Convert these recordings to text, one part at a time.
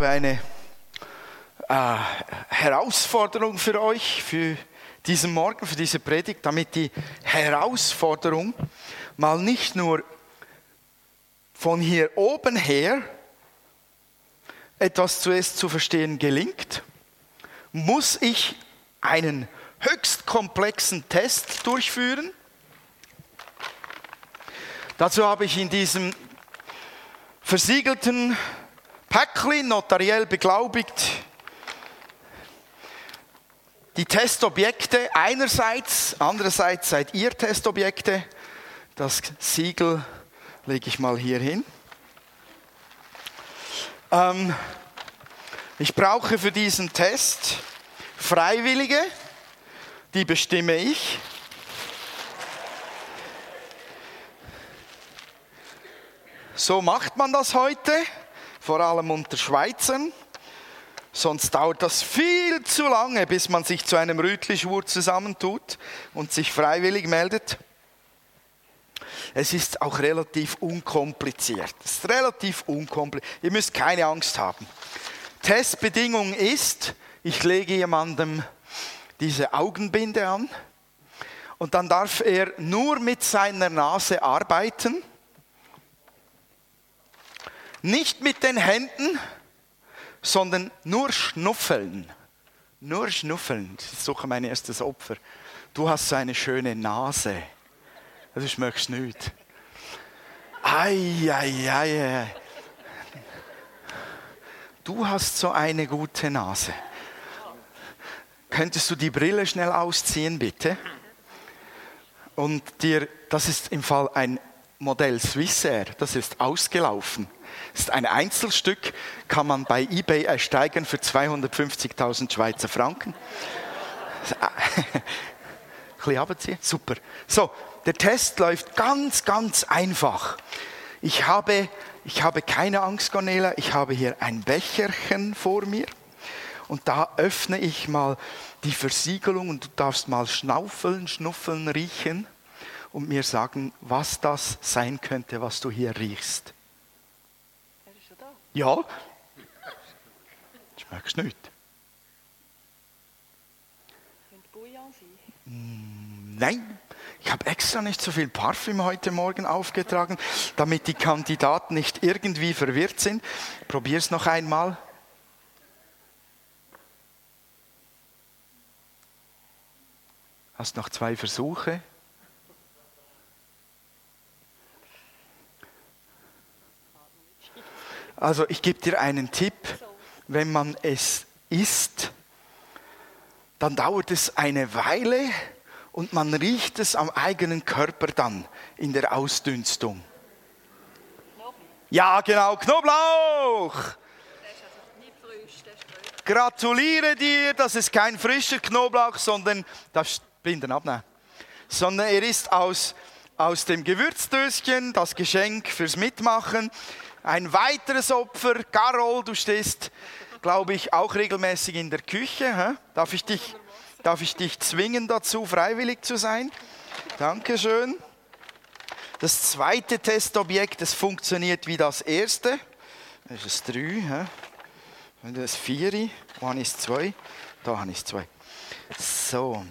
habe eine äh, Herausforderung für euch, für diesen Morgen, für diese Predigt, damit die Herausforderung mal nicht nur von hier oben her etwas zuerst zu verstehen gelingt, muss ich einen höchst komplexen Test durchführen. Dazu habe ich in diesem versiegelten Päckchen, notariell beglaubigt, die Testobjekte einerseits, andererseits seid ihr Testobjekte. Das Siegel lege ich mal hier hin. Ähm, ich brauche für diesen Test Freiwillige, die bestimme ich. So macht man das heute, vor allem unter Schweizern. Sonst dauert das viel zu lange, bis man sich zu einem Rütlischwur zusammentut und sich freiwillig meldet. Es ist auch relativ unkompliziert. Es ist relativ unkompliziert. Ihr müsst keine Angst haben. Testbedingung ist, ich lege jemandem diese Augenbinde an und dann darf er nur mit seiner Nase arbeiten, nicht mit den Händen, sondern nur schnuffeln. Nur schnuffeln. Ich suche mein erstes Opfer. Du hast so eine schöne Nase. Du schmeckst nicht. Ei, ei, ei, ei. Du hast so eine gute Nase. Könntest du die Brille schnell ausziehen, bitte? Und dir, das ist im Fall ein Modell Swissair, das ist ausgelaufen. Das ist ein Einzelstück, kann man bei eBay ersteigen für 250.000 Schweizer Franken. Ein bisschen runterziehen, super. So, der Test läuft ganz, ganz einfach. Ich habe, ich habe keine Angst, Cornelia, ich habe hier ein Becherchen vor mir und da öffne ich mal die Versiegelung und du darfst mal schnaufeln, schnuffeln, riechen und mir sagen, was das sein könnte, was du hier riechst. Ja. Schmeckst du nicht? Könnte Bouillon sein? Mm, nein. Ich habe extra nicht so viel Parfüm heute Morgen aufgetragen, damit die Kandidaten nicht irgendwie verwirrt sind. Probier es noch einmal. Hast noch zwei Versuche. Also ich gebe dir einen Tipp, wenn man es isst, dann dauert es eine Weile und man riecht es am eigenen Körper dann in der Ausdünstung. Ja, genau, Knoblauch. Gratuliere dir, das ist kein frischer Knoblauch, sondern das Binden abnehmen. Sondern er ist aus, aus dem Gewürzdöschen, das Geschenk fürs Mitmachen. Ein weiteres Opfer, Carol, du stehst, glaube ich, auch regelmäßig in der Küche. Darf, ich dich, darf ich dich zwingen dazu, freiwillig zu sein? Dankeschön. Das zweite Testobjekt, das funktioniert wie das erste. Das ist drei. Das ist vier. Wo ist zwei? Da habe ich zwei. So.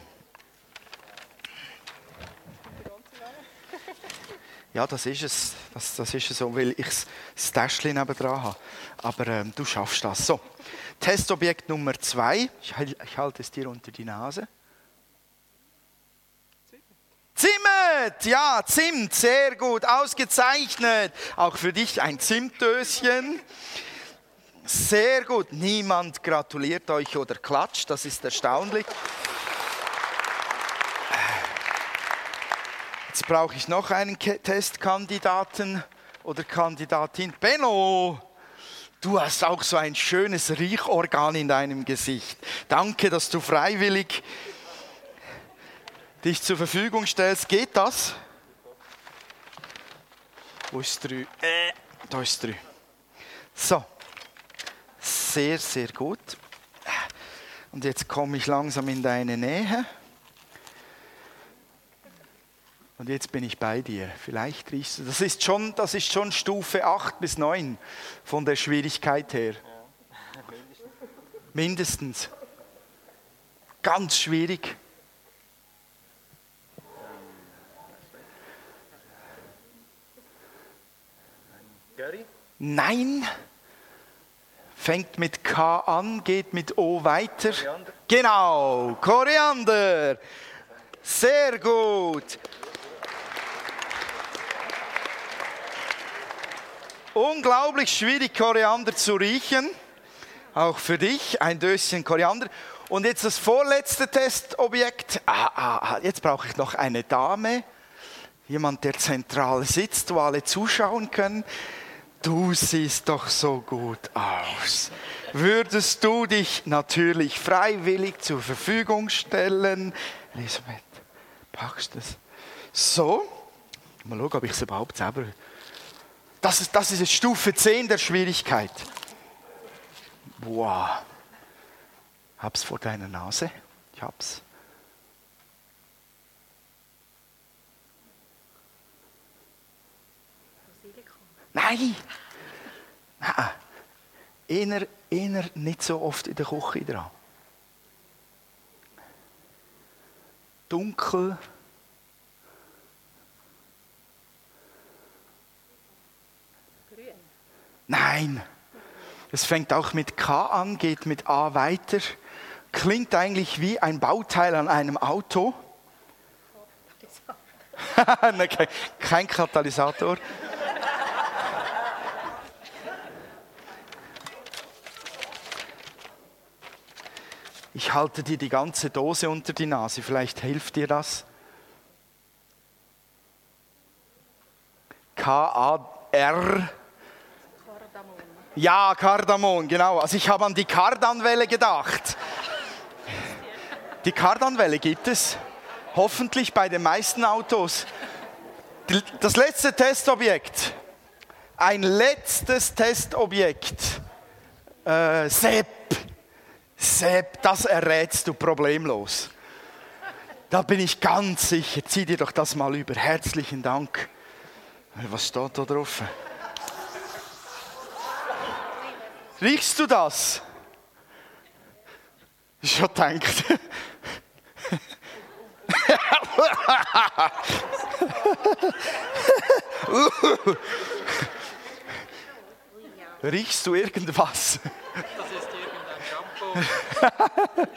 Ja, das ist es. Das, das ist so, weil ich das Täschchen nebenan habe. Aber ähm, du schaffst das. So, Testobjekt Nummer zwei. Ich, ich halte es dir unter die Nase. Zimt, ja, Zimt, sehr gut, ausgezeichnet. Auch für dich ein Zimtdöschen. Sehr gut. Niemand gratuliert euch oder klatscht, das ist erstaunlich. Jetzt brauche ich noch einen Testkandidaten oder Kandidatin. Benno, du hast auch so ein schönes Riechorgan in deinem Gesicht. Danke, dass du freiwillig dich zur Verfügung stellst. Geht das? Wo ist drei? Äh, da ist drei. So, sehr, sehr gut. Und jetzt komme ich langsam in deine Nähe. Und jetzt bin ich bei dir. Vielleicht riechst du. Das ist schon, das ist schon Stufe 8 bis 9 von der Schwierigkeit her. Mindestens. Ganz schwierig. Curry? Nein. Fängt mit K an, geht mit O weiter. Koriander? Genau, Koriander. Sehr gut. Unglaublich schwierig, Koriander zu riechen. Auch für dich ein Döschen Koriander. Und jetzt das vorletzte Testobjekt. Ah, ah, ah, jetzt brauche ich noch eine Dame. Jemand, der zentral sitzt, wo alle zuschauen können. Du siehst doch so gut aus. Würdest du dich natürlich freiwillig zur Verfügung stellen? Elisabeth, packst du das? So. Mal schauen, ob ich es überhaupt selber. Das ist, das ist Stufe 10 der Schwierigkeit. Wow. Hab's vor deiner Nase. Ich hab's. Nein! Nein. Eher nicht so oft in der Küche dran. Dunkel. Nein. Es fängt auch mit K an, geht mit A weiter. Klingt eigentlich wie ein Bauteil an einem Auto. Kein, kein Katalysator. Ich halte dir die ganze Dose unter die Nase, vielleicht hilft dir das. K-A-R. Ja, Kardamom, genau. Also ich habe an die Kardanwelle gedacht. Die Kardanwelle gibt es hoffentlich bei den meisten Autos. Das letzte Testobjekt. Ein letztes Testobjekt. Äh, Sepp. Sepp, das errätst du problemlos. Da bin ich ganz sicher. Zieh dir doch das mal über. Herzlichen Dank. Was steht da drauf? Riechst du das? Schon gedacht. Riechst du irgendwas? Das ist irgendein Shampoo.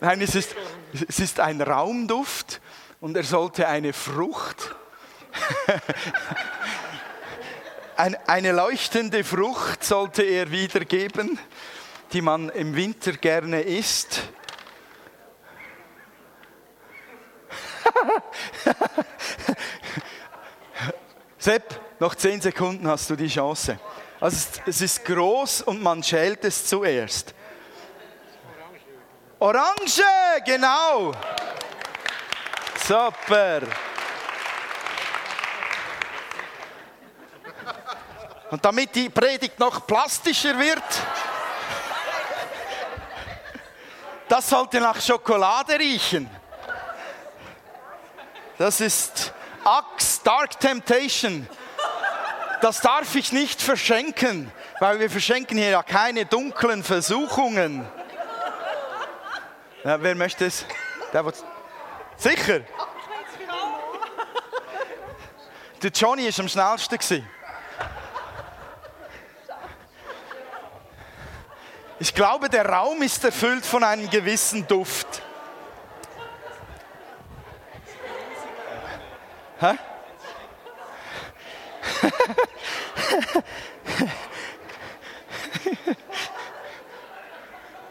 Nein, es ist, es ist ein Raumduft und er sollte eine Frucht, ein, eine leuchtende Frucht sollte er wiedergeben, die man im Winter gerne isst. Sepp, noch zehn Sekunden hast du die Chance. Also es, ist groß und man schält es zuerst. Orange, genau. Super. Und damit die Predigt noch plastischer wird, das sollte nach Schokolade riechen. Das ist Axe Dark Temptation. Das darf ich nicht verschenken, weil wir verschenken hier ja keine dunklen Versuchungen. Ja, wer möchte es? Der, was- Sicher? Der Johnny war am schnellsten. gewesen. Ich glaube, der Raum ist erfüllt von einem gewissen Duft. Hä?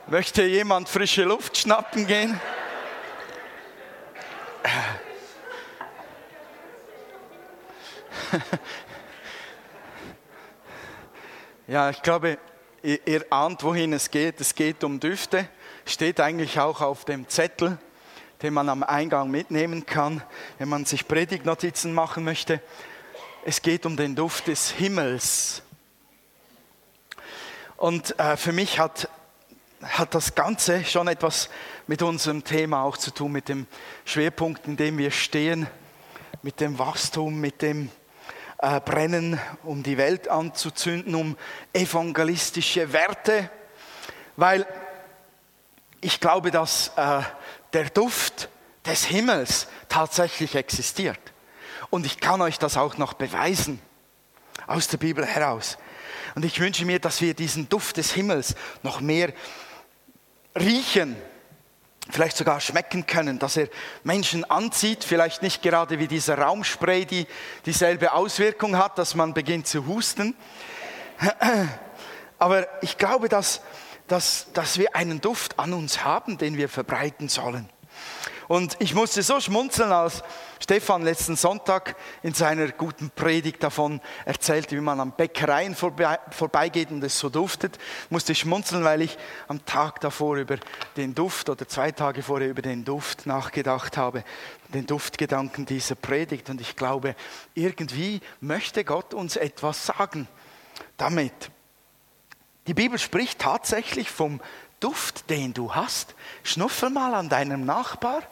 Möchte jemand frische Luft schnappen gehen? Ja, ich glaube, ihr, ahnt, wohin es geht. Es geht um Düfte. Steht eigentlich auch auf dem Zettel, den man am Eingang mitnehmen kann, wenn man sich Predigtnotizen machen möchte. Es geht um den Duft des Himmels. Und äh, für mich hat, hat das Ganze schon etwas mit unserem Thema auch zu tun, mit dem Schwerpunkt, in dem wir stehen, mit dem Wachstum, mit dem äh, Brennen, um die Welt anzuzünden, um evangelistische Werte. Weil ich glaube, dass äh, der Duft des Himmels tatsächlich existiert. Und ich kann euch das auch noch beweisen aus der Bibel heraus. Und ich wünsche mir, dass wir diesen Duft des Himmels noch mehr riechen, vielleicht sogar schmecken können, dass er Menschen anzieht, vielleicht nicht gerade wie dieser Raumspray, die dieselbe Auswirkung hat, dass man beginnt zu husten. Aber ich glaube, dass, dass, dass wir einen Duft an uns haben, den wir verbreiten sollen. Und ich musste so schmunzeln, als Stefan letzten Sonntag in seiner guten Predigt davon erzählte, wie man an Bäckereien vorbeigeht und es so duftet. Musste ich schmunzeln, weil ich am Tag davor über den Duft oder zwei Tage vorher über den Duft nachgedacht habe, den Duftgedanken dieser Predigt. Und ich glaube, irgendwie möchte Gott uns etwas sagen damit. Die Bibel spricht tatsächlich vom Duft, den du hast. Schnuffel mal an deinem Nachbar.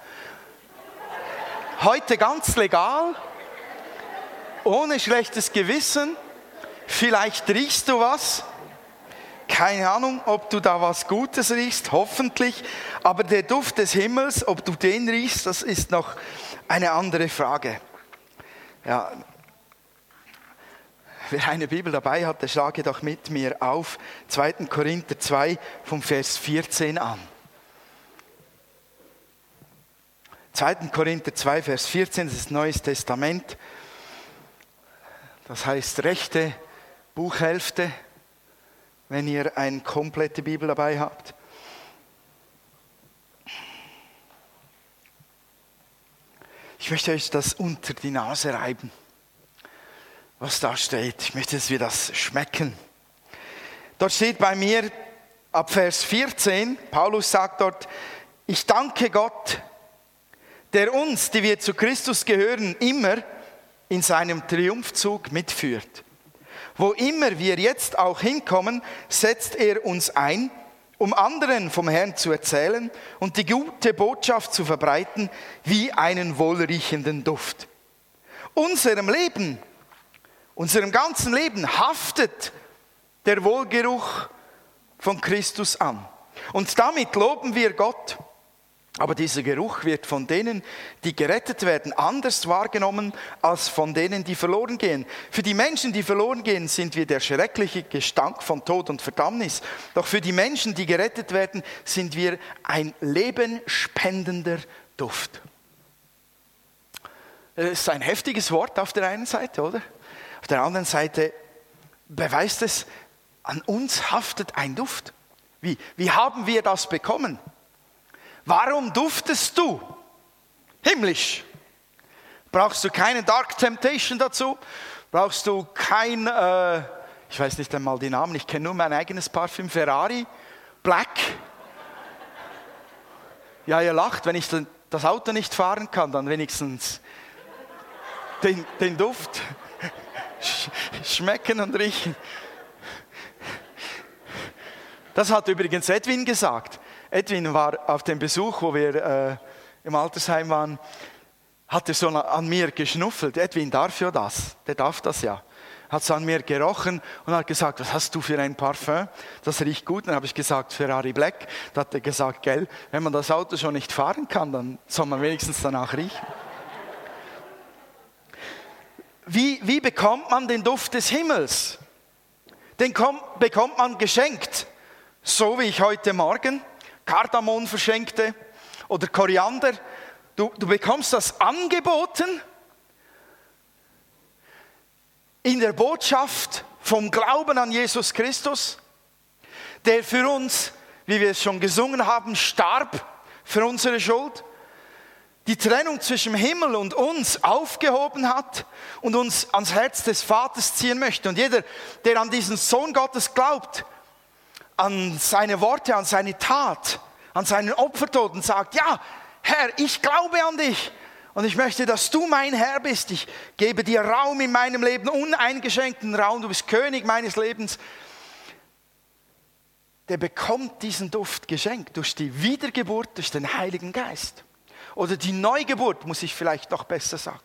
Heute ganz legal, ohne schlechtes Gewissen. Vielleicht riechst du was. Keine Ahnung, ob du da was Gutes riechst, hoffentlich. Aber der Duft des Himmels, ob du den riechst, das ist noch eine andere Frage. Ja, Wer eine Bibel dabei hat, der schlage doch mit mir auf 2. Korinther 2 vom Vers 14 an. 2. Korinther 2, Vers 14, das ist Neues Testament. Das heißt rechte Buchhälfte, wenn ihr eine komplette Bibel dabei habt. Ich möchte euch das unter die Nase reiben was da steht. Ich möchte, dass wir das schmecken. Dort steht bei mir ab Vers 14, Paulus sagt dort, ich danke Gott, der uns, die wir zu Christus gehören, immer in seinem Triumphzug mitführt. Wo immer wir jetzt auch hinkommen, setzt er uns ein, um anderen vom Herrn zu erzählen und die gute Botschaft zu verbreiten wie einen wohlriechenden Duft. Unserem Leben unserem ganzen Leben haftet der Wohlgeruch von Christus an. Und damit loben wir Gott. Aber dieser Geruch wird von denen, die gerettet werden, anders wahrgenommen als von denen, die verloren gehen. Für die Menschen, die verloren gehen, sind wir der schreckliche Gestank von Tod und Verdammnis. Doch für die Menschen, die gerettet werden, sind wir ein lebenspendender Duft. Das ist ein heftiges Wort auf der einen Seite, oder? Auf der anderen Seite beweist es, an uns haftet ein Duft. Wie, wie haben wir das bekommen? Warum duftest du? Himmlisch. Brauchst du keine Dark Temptation dazu? Brauchst du kein, äh, ich weiß nicht einmal die Namen, ich kenne nur mein eigenes Parfüm, Ferrari, Black. Ja, ihr lacht, wenn ich das Auto nicht fahren kann, dann wenigstens den, den Duft schmecken und riechen. Das hat übrigens Edwin gesagt. Edwin war auf dem Besuch, wo wir äh, im Altersheim waren, hat er so an mir geschnuffelt. Edwin darf ja das, der darf das ja. Hat so an mir gerochen und hat gesagt, was hast du für ein Parfum? Das riecht gut. Dann habe ich gesagt, Ferrari Black. Da hat er gesagt, gell, wenn man das Auto schon nicht fahren kann, dann soll man wenigstens danach riechen wie, wie bekommt man den Duft des Himmels? Den kommt, bekommt man geschenkt, so wie ich heute Morgen Kardamom verschenkte oder Koriander. Du, du bekommst das angeboten in der Botschaft vom Glauben an Jesus Christus, der für uns, wie wir es schon gesungen haben, starb für unsere Schuld die Trennung zwischen Himmel und uns aufgehoben hat und uns ans Herz des Vaters ziehen möchte. Und jeder, der an diesen Sohn Gottes glaubt, an seine Worte, an seine Tat, an seinen Opfertod und sagt, ja, Herr, ich glaube an dich und ich möchte, dass du mein Herr bist. Ich gebe dir Raum in meinem Leben, uneingeschränkten Raum, du bist König meines Lebens. Der bekommt diesen Duft geschenkt durch die Wiedergeburt, durch den Heiligen Geist oder die Neugeburt, muss ich vielleicht noch besser sagen.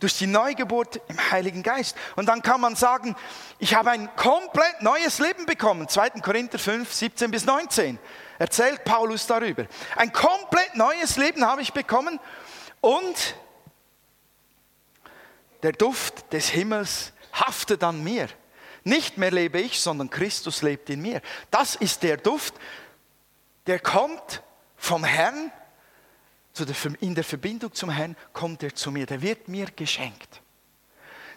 Durch die Neugeburt im Heiligen Geist. Und dann kann man sagen, ich habe ein komplett neues Leben bekommen. 2. Korinther 5, 17 bis 19. erzählt Paulus darüber. Ein komplett neues Leben habe ich bekommen und der Duft des Himmels haftet an mir. Nicht mehr lebe ich, sondern Christus lebt in mir. Das ist der Duft, der kommt vom Herrn, in der Verbindung zum Herrn kommt er zu mir, der wird mir geschenkt.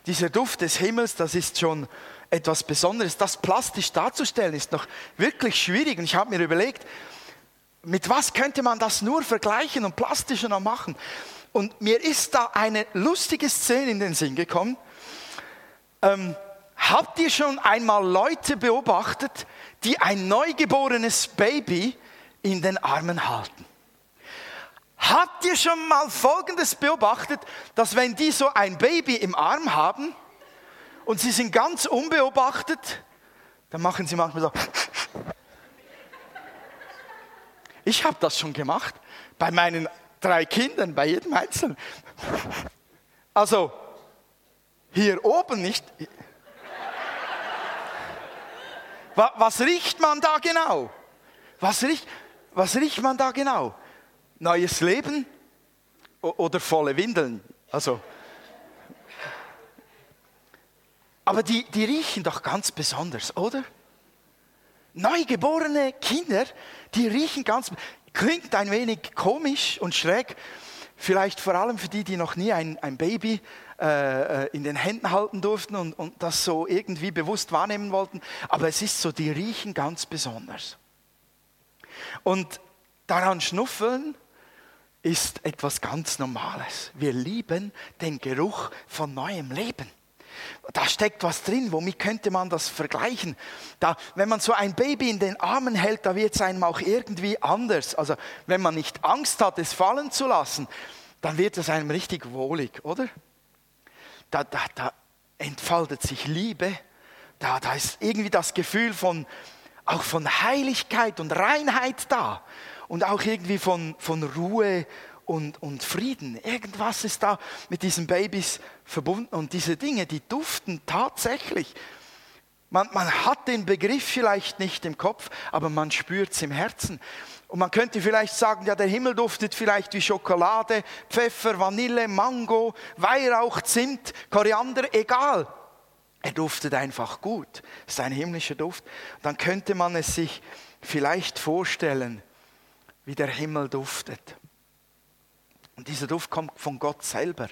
Dieser Duft des Himmels, das ist schon etwas Besonderes. Das plastisch darzustellen ist noch wirklich schwierig. Und ich habe mir überlegt, mit was könnte man das nur vergleichen und plastischer noch machen? Und mir ist da eine lustige Szene in den Sinn gekommen. Ähm, habt ihr schon einmal Leute beobachtet, die ein neugeborenes Baby in den Armen halten? Habt ihr schon mal Folgendes beobachtet, dass wenn die so ein Baby im Arm haben und sie sind ganz unbeobachtet, dann machen sie manchmal so. Ich habe das schon gemacht bei meinen drei Kindern, bei jedem Einzelnen. Also, hier oben nicht. Was riecht man da genau? Was riecht, was riecht man da genau? Neues Leben oder volle Windeln? Also, aber die, die riechen doch ganz besonders, oder? Neugeborene Kinder, die riechen ganz, klingt ein wenig komisch und schräg, vielleicht vor allem für die, die noch nie ein, ein Baby äh, äh, in den Händen halten durften und, und das so irgendwie bewusst wahrnehmen wollten. Aber es ist so, die riechen ganz besonders. Und daran schnuffeln ist etwas ganz Normales. Wir lieben den Geruch von neuem Leben. Da steckt was drin, womit könnte man das vergleichen? Da, wenn man so ein Baby in den Armen hält, da wird es einem auch irgendwie anders. Also wenn man nicht Angst hat, es fallen zu lassen, dann wird es einem richtig wohlig, oder? Da, da, da entfaltet sich Liebe, da, da ist irgendwie das Gefühl von, auch von Heiligkeit und Reinheit da und auch irgendwie von, von Ruhe und, und Frieden. Irgendwas ist da mit diesen Babys verbunden und diese Dinge, die duften tatsächlich. Man, man hat den Begriff vielleicht nicht im Kopf, aber man spürt es im Herzen. Und man könnte vielleicht sagen, ja, der Himmel duftet vielleicht wie Schokolade, Pfeffer, Vanille, Mango, Weihrauch, Zimt, Koriander, egal. Er duftet einfach gut. Das ist ein himmlischer Duft. Dann könnte man es sich vielleicht vorstellen, wie der Himmel duftet. Und dieser Duft kommt von Gott selber.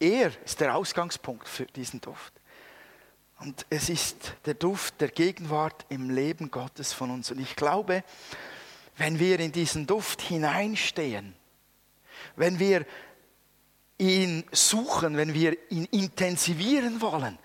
Er ist der Ausgangspunkt für diesen Duft. Und es ist der Duft der Gegenwart im Leben Gottes von uns. Und ich glaube, wenn wir in diesen Duft hineinstehen, wenn wir ihn suchen, wenn wir ihn intensivieren wollen,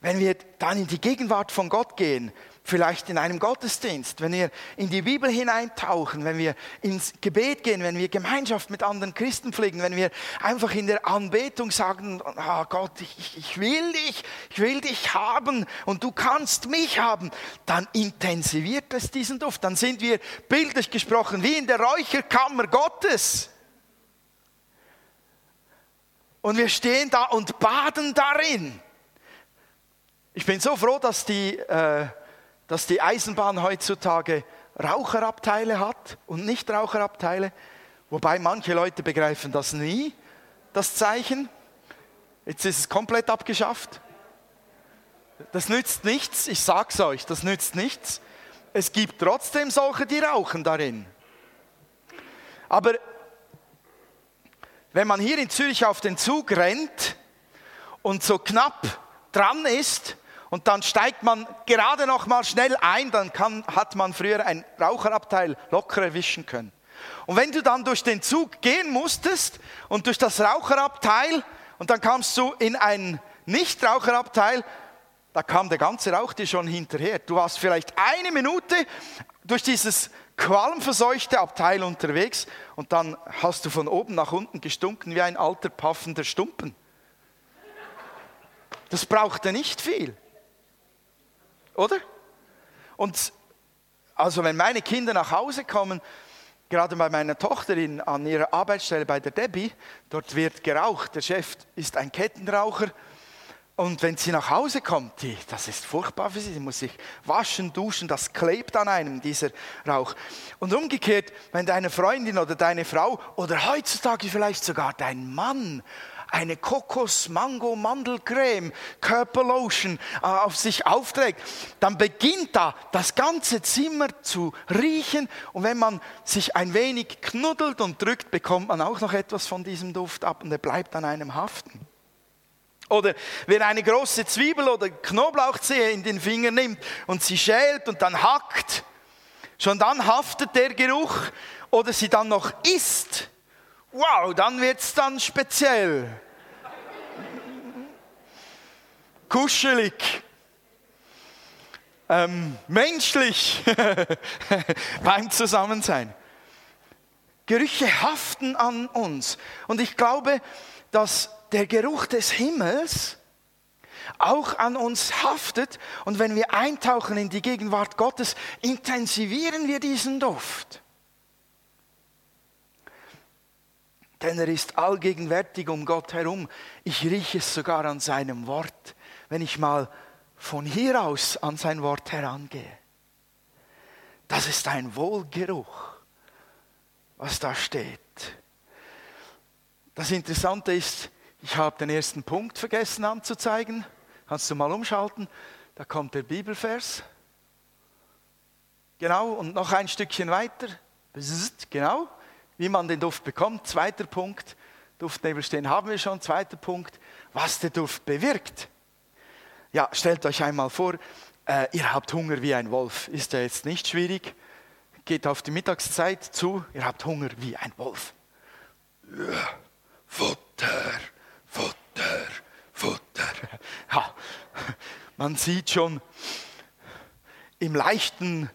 wenn wir dann in die Gegenwart von Gott gehen, vielleicht in einem Gottesdienst, wenn wir in die Bibel hineintauchen, wenn wir ins Gebet gehen, wenn wir Gemeinschaft mit anderen Christen pflegen, wenn wir einfach in der Anbetung sagen, oh Gott, ich, ich will dich, ich will dich haben und du kannst mich haben, dann intensiviert es diesen Duft. Dann sind wir bildlich gesprochen wie in der Räucherkammer Gottes. Und wir stehen da und baden darin. Ich bin so froh, dass die äh, dass die Eisenbahn heutzutage Raucherabteile hat und Nichtraucherabteile, wobei manche Leute begreifen das nie, das Zeichen. Jetzt ist es komplett abgeschafft. Das nützt nichts, ich sag's euch, das nützt nichts. Es gibt trotzdem solche, die rauchen darin. Aber wenn man hier in Zürich auf den Zug rennt und so knapp dran ist, und dann steigt man gerade noch mal schnell ein, dann kann, hat man früher ein Raucherabteil locker erwischen können. Und wenn du dann durch den Zug gehen musstest und durch das Raucherabteil und dann kamst du in ein Nichtraucherabteil, da kam der ganze Rauch dir schon hinterher. Du warst vielleicht eine Minute durch dieses qualmverseuchte Abteil unterwegs und dann hast du von oben nach unten gestunken wie ein alter paffender Stumpen. Das brauchte nicht viel oder? Und also wenn meine Kinder nach Hause kommen, gerade bei meiner Tochter in, an ihrer Arbeitsstelle bei der Debbie, dort wird geraucht. Der Chef ist ein Kettenraucher Und wenn sie nach Hause kommt, die, das ist furchtbar für sie, sie muss sich waschen, duschen, das klebt an einem, dieser Rauch. Und umgekehrt, wenn deine Freundin oder deine Frau oder heutzutage vielleicht sogar dein Mann eine Kokos, Mango, Mandelcreme, Körperlotion äh, auf sich aufträgt, dann beginnt da das ganze Zimmer zu riechen und wenn man sich ein wenig knuddelt und drückt, bekommt man auch noch etwas von diesem Duft ab und er bleibt an einem haften. Oder wer eine große Zwiebel oder Knoblauchzehe in den Finger nimmt und sie schält und dann hackt, schon dann haftet der Geruch oder sie dann noch isst. Wow, dann wird es dann speziell. Kuschelig. Ähm, menschlich beim Zusammensein. Gerüche haften an uns. Und ich glaube, dass der Geruch des Himmels auch an uns haftet und wenn wir eintauchen in die Gegenwart Gottes, intensivieren wir diesen Duft. Denn er ist allgegenwärtig um Gott herum. Ich rieche es sogar an seinem Wort, wenn ich mal von hier aus an sein Wort herangehe. Das ist ein Wohlgeruch, was da steht. Das Interessante ist, ich habe den ersten Punkt vergessen anzuzeigen. Kannst du mal umschalten? Da kommt der Bibelvers. Genau, und noch ein Stückchen weiter. Genau, wie man den Duft bekommt. Zweiter Punkt. Duftnebel stehen haben wir schon. Zweiter Punkt, was der Duft bewirkt. Ja, stellt euch einmal vor, äh, ihr habt Hunger wie ein Wolf. Ist ja jetzt nicht schwierig. Geht auf die Mittagszeit zu, ihr habt Hunger wie ein Wolf. Ja, Futter. Futter, Futter. Ja, man sieht schon im leichten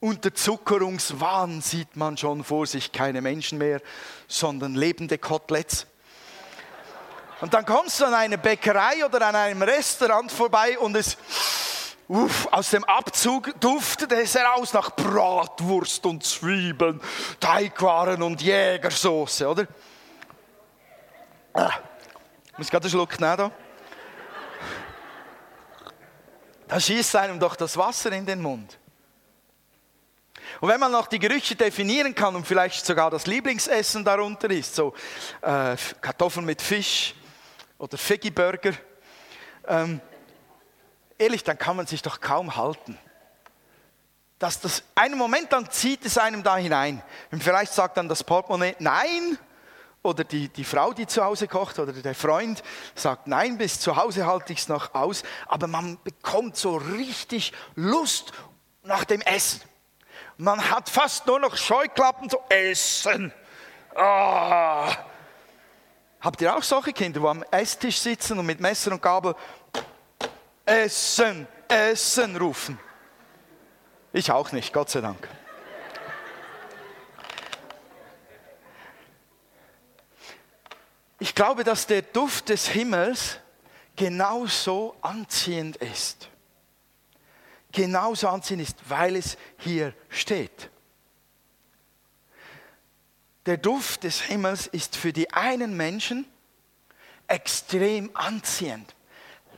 Unterzuckerungswahn sieht man schon vor sich keine Menschen mehr, sondern lebende Koteletts. Und dann kommst du an eine Bäckerei oder an einem Restaurant vorbei und es uff, aus dem Abzug duftet es heraus nach Bratwurst und Zwiebeln, Teigwaren und Jägersoße, oder? Ah. Muss gerade einen Schluck nehmen. Da, da schießt einem doch das Wasser in den Mund. Und wenn man noch die Gerüche definieren kann und vielleicht sogar das Lieblingsessen darunter ist, so äh, Kartoffeln mit Fisch oder Veggie-Burger, ähm, ehrlich, dann kann man sich doch kaum halten. Dass das einen Moment dann zieht es einem da hinein. Und vielleicht sagt dann das Portemonnaie, nein, oder die, die Frau, die zu Hause kocht, oder der Freund sagt, nein, bis zu Hause halte ich es noch aus. Aber man bekommt so richtig Lust nach dem Essen. Man hat fast nur noch Scheuklappen zu essen. Ah. Habt ihr auch solche Kinder, wo am Esstisch sitzen und mit Messer und Gabel Essen, Essen rufen? Ich auch nicht, Gott sei Dank. Ich glaube, dass der Duft des Himmels genauso anziehend ist. Genauso anziehend ist, weil es hier steht. Der Duft des Himmels ist für die einen Menschen extrem anziehend.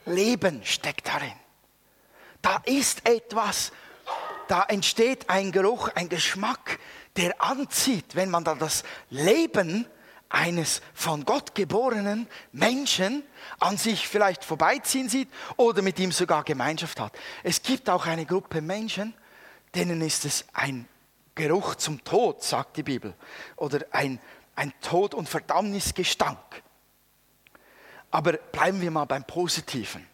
Leben steckt darin. Da ist etwas, da entsteht ein Geruch, ein Geschmack, der anzieht, wenn man da das Leben eines von Gott geborenen Menschen an sich vielleicht vorbeiziehen sieht oder mit ihm sogar Gemeinschaft hat. Es gibt auch eine Gruppe Menschen, denen ist es ein Geruch zum Tod, sagt die Bibel, oder ein, ein Tod- und Verdammnisgestank. Aber bleiben wir mal beim Positiven.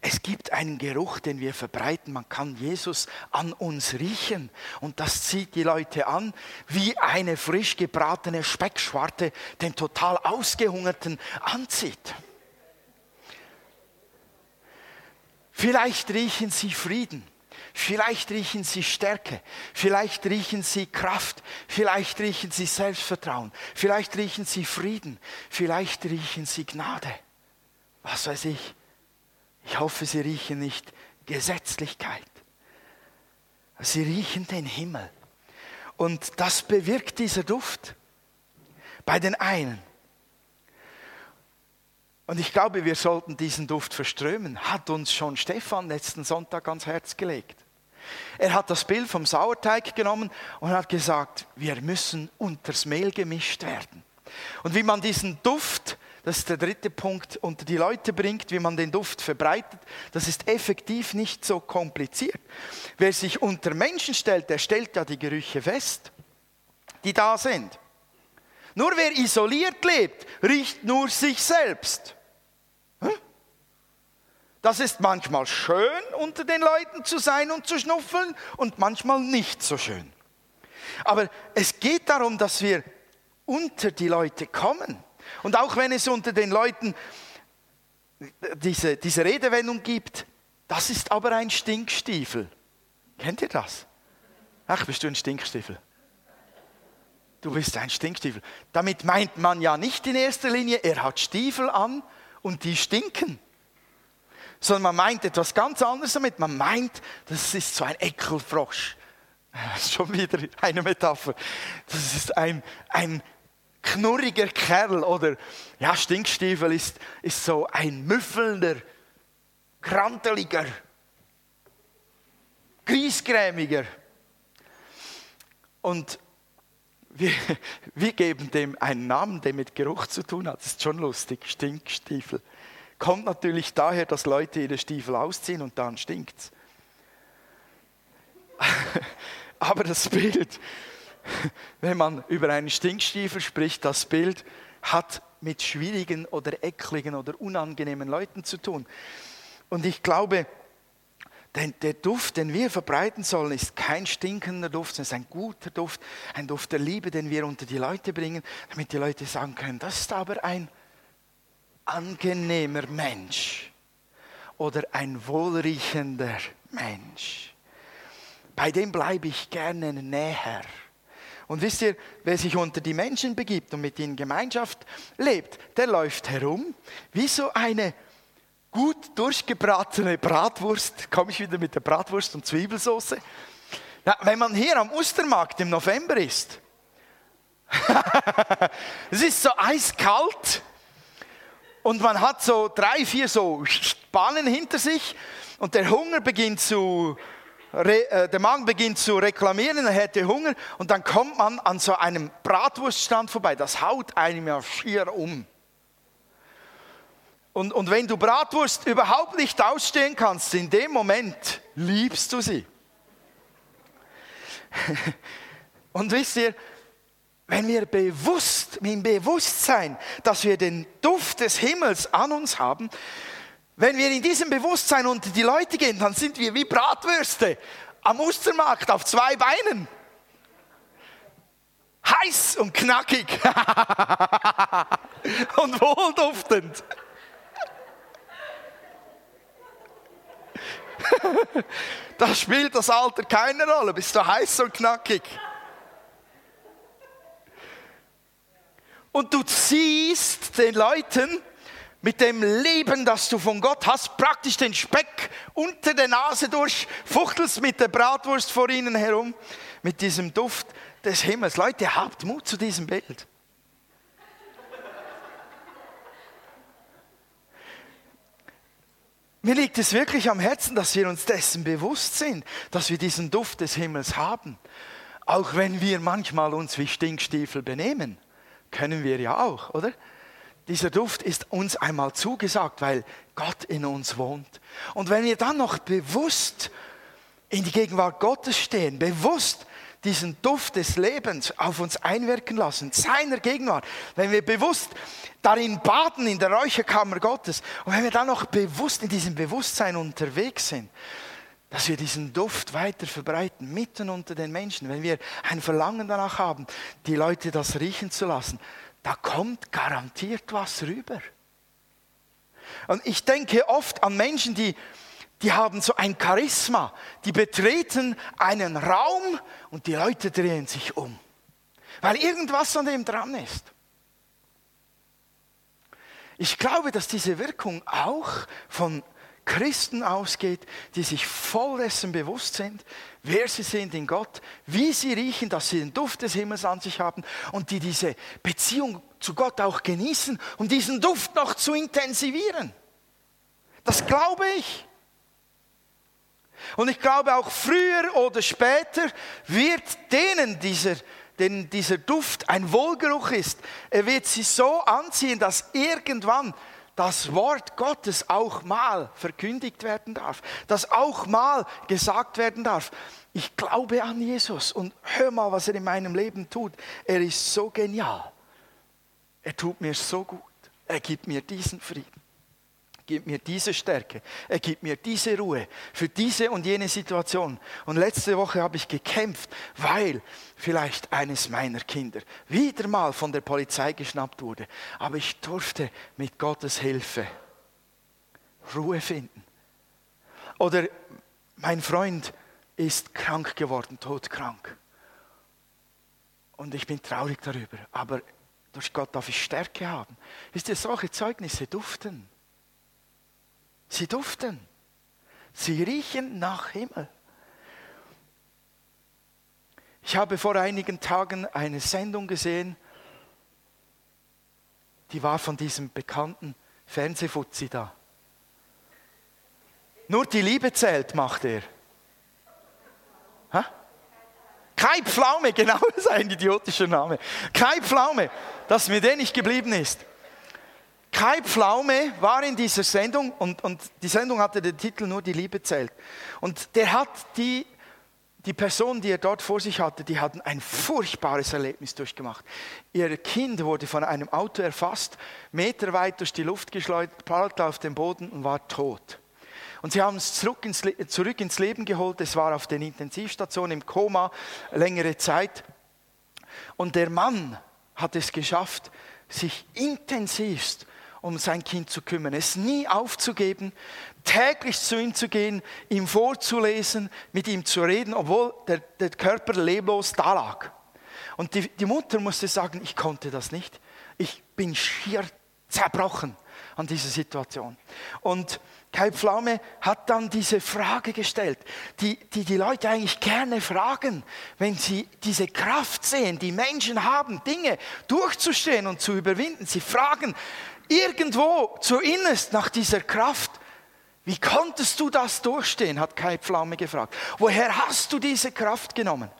Es gibt einen Geruch, den wir verbreiten. Man kann Jesus an uns riechen. Und das zieht die Leute an, wie eine frisch gebratene Speckschwarte den total ausgehungerten anzieht. Vielleicht riechen sie Frieden. Vielleicht riechen sie Stärke, vielleicht riechen sie Kraft, vielleicht riechen sie Selbstvertrauen, vielleicht riechen sie Frieden, vielleicht riechen sie Gnade. Was weiß ich. Ich hoffe, Sie riechen nicht Gesetzlichkeit. Sie riechen den Himmel. Und das bewirkt dieser Duft bei den einen. Und ich glaube, wir sollten diesen Duft verströmen. Hat uns schon Stefan letzten Sonntag ans Herz gelegt. Er hat das Bild vom Sauerteig genommen und hat gesagt, wir müssen unters Mehl gemischt werden. Und wie man diesen Duft, das ist der dritte Punkt, unter die Leute bringt, wie man den Duft verbreitet, das ist effektiv nicht so kompliziert. Wer sich unter Menschen stellt, der stellt ja die Gerüche fest, die da sind. Nur wer isoliert lebt, riecht nur sich selbst. Das ist manchmal schön, unter den Leuten zu sein und zu schnuffeln und manchmal nicht so schön. Aber es geht darum, dass wir unter die Leute kommen. Und auch wenn es unter den Leuten diese, diese Redewendung gibt, das ist aber ein Stinkstiefel. Kennt ihr das? Ach, bist du ein Stinkstiefel? Du bist ein Stinkstiefel. Damit meint man ja nicht in erster Linie, er hat Stiefel an und die stinken sondern man meint etwas ganz anderes damit. Man meint, das ist so ein Ekelfrosch. Das ist schon wieder eine Metapher. Das ist ein, ein knurriger Kerl oder ja, Stinkstiefel ist, ist so ein müffelnder, kranteliger, griesgrämiger. Und wir, wir geben dem einen Namen, der mit Geruch zu tun hat. Das ist schon lustig, Stinkstiefel kommt natürlich daher, dass Leute ihre Stiefel ausziehen und dann stinkt's. Aber das Bild, wenn man über einen Stinkstiefel spricht, das Bild hat mit schwierigen oder ekligen oder unangenehmen Leuten zu tun. Und ich glaube, denn der Duft, den wir verbreiten sollen, ist kein stinkender Duft, sondern ist ein guter Duft, ein Duft der Liebe, den wir unter die Leute bringen, damit die Leute sagen können, das ist aber ein angenehmer Mensch oder ein wohlriechender Mensch. Bei dem bleibe ich gerne näher. Und wisst ihr, wer sich unter die Menschen begibt und mit ihnen Gemeinschaft lebt, der läuft herum wie so eine gut durchgebratene Bratwurst. Komme ich wieder mit der Bratwurst und Zwiebelsauce? Ja, wenn man hier am Ostermarkt im November ist, es ist so eiskalt und man hat so drei, vier so Bahnen hinter sich und der Hunger beginnt zu, der Magen beginnt zu reklamieren, er hätte Hunger und dann kommt man an so einem Bratwurststand vorbei, das haut einem ja schier um. Und, und wenn du Bratwurst überhaupt nicht ausstehen kannst, in dem Moment liebst du sie. Und wisst ihr, wenn wir bewusst, im Bewusstsein, dass wir den Duft des Himmels an uns haben, wenn wir in diesem Bewusstsein unter die Leute gehen, dann sind wir wie Bratwürste am Ostermarkt auf zwei Beinen. Heiß und knackig und wohlduftend. da spielt das Alter keine Rolle. Bist du heiß und knackig? Und du ziehst den Leuten mit dem Leben, das du von Gott hast, praktisch den Speck unter der Nase durch, fuchtelst mit der Bratwurst vor ihnen herum, mit diesem Duft des Himmels. Leute, habt Mut zu diesem Bild. Mir liegt es wirklich am Herzen, dass wir uns dessen bewusst sind, dass wir diesen Duft des Himmels haben, auch wenn wir manchmal uns wie Stinkstiefel benehmen können wir ja auch, oder? Dieser Duft ist uns einmal zugesagt, weil Gott in uns wohnt. Und wenn wir dann noch bewusst in die Gegenwart Gottes stehen, bewusst diesen Duft des Lebens auf uns einwirken lassen, seiner Gegenwart, wenn wir bewusst darin baden in der Räucherkammer Gottes und wenn wir dann noch bewusst in diesem Bewusstsein unterwegs sind, dass wir diesen Duft weiter verbreiten, mitten unter den Menschen, wenn wir ein Verlangen danach haben, die Leute das riechen zu lassen, da kommt garantiert was rüber. Und ich denke oft an Menschen, die, die haben so ein Charisma, die betreten einen Raum und die Leute drehen sich um, weil irgendwas an dem dran ist. Ich glaube, dass diese Wirkung auch von Christen ausgeht, die sich voll dessen bewusst sind, wer sie sind in Gott, wie sie riechen, dass sie den Duft des Himmels an sich haben und die diese Beziehung zu Gott auch genießen und diesen Duft noch zu intensivieren. Das glaube ich. Und ich glaube auch früher oder später wird denen dieser, denen dieser Duft ein Wohlgeruch ist. Er wird sie so anziehen, dass irgendwann das Wort Gottes auch mal verkündigt werden darf, dass auch mal gesagt werden darf, ich glaube an Jesus und hör mal, was er in meinem Leben tut. Er ist so genial. Er tut mir so gut. Er gibt mir diesen Frieden gibt mir diese Stärke, er gibt mir diese Ruhe für diese und jene Situation. Und letzte Woche habe ich gekämpft, weil vielleicht eines meiner Kinder wieder mal von der Polizei geschnappt wurde. Aber ich durfte mit Gottes Hilfe Ruhe finden. Oder mein Freund ist krank geworden, todkrank. Und ich bin traurig darüber. Aber durch Gott darf ich Stärke haben. Wisst ihr, solche Zeugnisse duften. Sie duften. Sie riechen nach Himmel. Ich habe vor einigen Tagen eine Sendung gesehen, die war von diesem bekannten Fernsehfuzzi da. Nur die Liebe zählt, macht er. Ha? Kai Pflaume, genau, das ist ein idiotischer Name. Kai Pflaume, dass mir der nicht geblieben ist. Kai Pflaume war in dieser Sendung und, und die Sendung hatte den Titel Nur die Liebe zählt. Und der hat die, die Person, die er dort vor sich hatte, die hatten ein furchtbares Erlebnis durchgemacht. Ihr Kind wurde von einem Auto erfasst, meterweit durch die Luft geschleudert, prallte auf den Boden und war tot. Und sie haben es zurück ins, zurück ins Leben geholt. Es war auf der Intensivstation im Koma längere Zeit. Und der Mann hat es geschafft, sich intensivst um sein Kind zu kümmern, es nie aufzugeben, täglich zu ihm zu gehen, ihm vorzulesen, mit ihm zu reden, obwohl der, der Körper leblos da lag. Und die, die Mutter musste sagen, ich konnte das nicht. Ich bin schier zerbrochen an dieser Situation. Und Kai Pflaume hat dann diese Frage gestellt, die, die die Leute eigentlich gerne fragen, wenn sie diese Kraft sehen, die Menschen haben, Dinge durchzustehen und zu überwinden. Sie fragen, irgendwo zu innerst nach dieser Kraft. Wie konntest du das durchstehen, hat Kai Pflaume gefragt. Woher hast du diese Kraft genommen?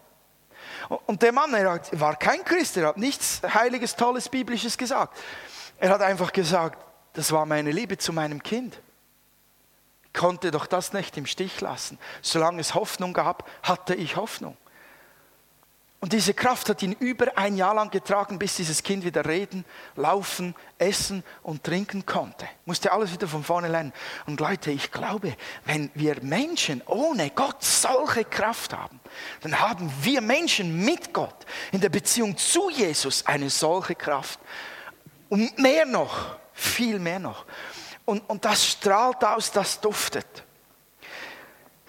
Und der Mann, er war kein Christ, er hat nichts Heiliges, Tolles, Biblisches gesagt. Er hat einfach gesagt, das war meine Liebe zu meinem Kind. Ich konnte doch das nicht im Stich lassen. Solange es Hoffnung gab, hatte ich Hoffnung. Und diese Kraft hat ihn über ein Jahr lang getragen, bis dieses Kind wieder reden, laufen, essen und trinken konnte. Musste alles wieder von vorne lernen. Und Leute, ich glaube, wenn wir Menschen ohne Gott solche Kraft haben, dann haben wir Menschen mit Gott in der Beziehung zu Jesus eine solche Kraft. Und mehr noch, viel mehr noch. Und, und das strahlt aus, das duftet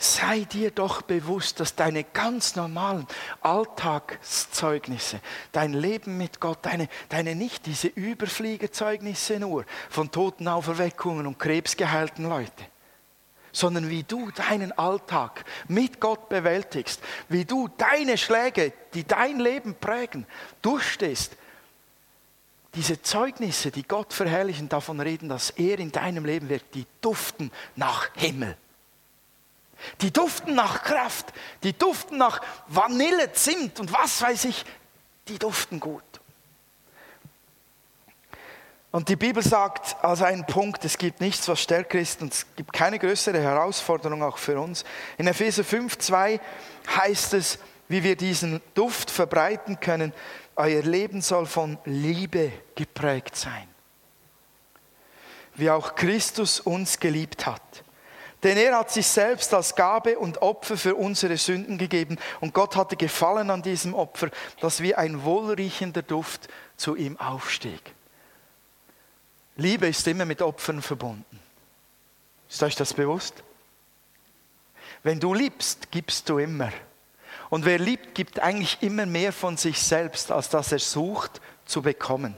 sei dir doch bewusst, dass deine ganz normalen Alltagszeugnisse, dein Leben mit Gott, deine, deine nicht diese Überfliegerzeugnisse nur von Totenauferweckungen und krebsgeheilten Leuten, sondern wie du deinen Alltag mit Gott bewältigst, wie du deine Schläge, die dein Leben prägen, durchstehst. Diese Zeugnisse, die Gott verherrlichen, davon reden, dass er in deinem Leben wirkt, die duften nach Himmel. Die duften nach Kraft, die duften nach Vanille, Zimt und was weiß ich, die duften gut. Und die Bibel sagt als einen Punkt, es gibt nichts, was stärker ist und es gibt keine größere Herausforderung auch für uns. In Epheser 5, 2 heißt es, wie wir diesen Duft verbreiten können. Euer Leben soll von Liebe geprägt sein. Wie auch Christus uns geliebt hat denn er hat sich selbst als Gabe und Opfer für unsere Sünden gegeben. Und Gott hatte gefallen an diesem Opfer, dass wie ein wohlriechender Duft zu ihm aufstieg. Liebe ist immer mit Opfern verbunden. Ist euch das bewusst? Wenn du liebst, gibst du immer. Und wer liebt, gibt eigentlich immer mehr von sich selbst, als dass er sucht zu bekommen.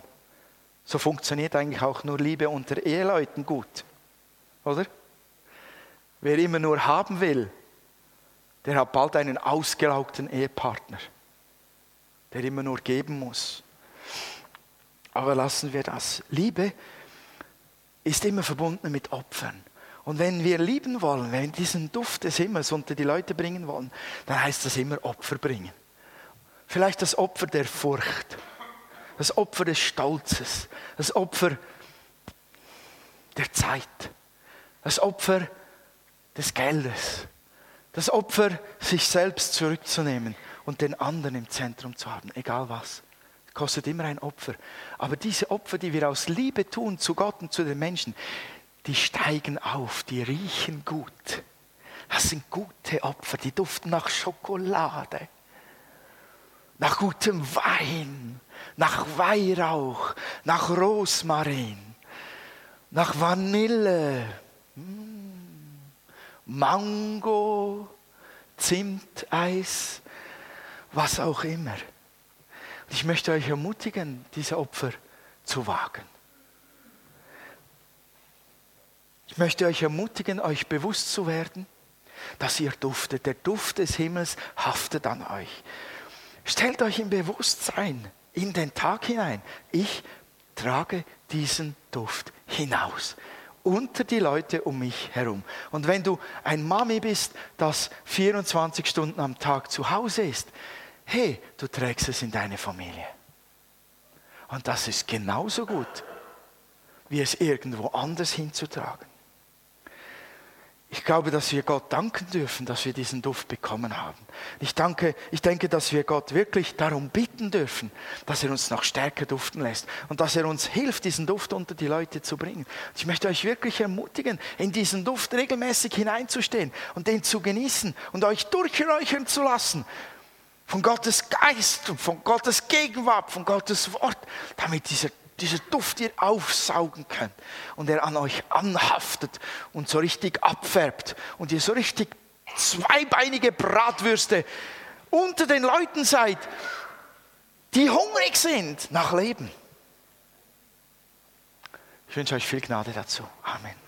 So funktioniert eigentlich auch nur Liebe unter Eheleuten gut. Oder? Wer immer nur haben will, der hat bald einen ausgelaugten Ehepartner, der immer nur geben muss. Aber lassen wir das. Liebe ist immer verbunden mit Opfern. Und wenn wir lieben wollen, wenn wir diesen Duft des Himmels unter die Leute bringen wollen, dann heißt das immer Opfer bringen. Vielleicht das Opfer der Furcht, das Opfer des Stolzes, das Opfer der Zeit, das Opfer des Geldes, das Opfer, sich selbst zurückzunehmen und den anderen im Zentrum zu haben, egal was. Kostet immer ein Opfer. Aber diese Opfer, die wir aus Liebe tun zu Gott und zu den Menschen, die steigen auf, die riechen gut. Das sind gute Opfer, die duften nach Schokolade, nach gutem Wein, nach Weihrauch, nach Rosmarin, nach Vanille, Mango, Zimteis, was auch immer. Ich möchte euch ermutigen, diese Opfer zu wagen. Ich möchte euch ermutigen, euch bewusst zu werden, dass ihr duftet. Der Duft des Himmels haftet an euch. Stellt euch im Bewusstsein in den Tag hinein. Ich trage diesen Duft hinaus unter die Leute um mich herum. Und wenn du ein Mami bist, das 24 Stunden am Tag zu Hause ist, hey, du trägst es in deine Familie. Und das ist genauso gut, wie es irgendwo anders hinzutragen. Ich glaube, dass wir Gott danken dürfen, dass wir diesen Duft bekommen haben. Ich, danke, ich denke, dass wir Gott wirklich darum bitten dürfen, dass er uns noch stärker duften lässt und dass er uns hilft, diesen Duft unter die Leute zu bringen. Ich möchte euch wirklich ermutigen, in diesen Duft regelmäßig hineinzustehen und den zu genießen und euch durchräuchern zu lassen von Gottes Geist und von Gottes Gegenwart, von Gottes Wort, damit dieser dieser Duft ihr aufsaugen könnt und er an euch anhaftet und so richtig abfärbt und ihr so richtig zweibeinige Bratwürste unter den Leuten seid, die hungrig sind nach Leben. Ich wünsche euch viel Gnade dazu. Amen.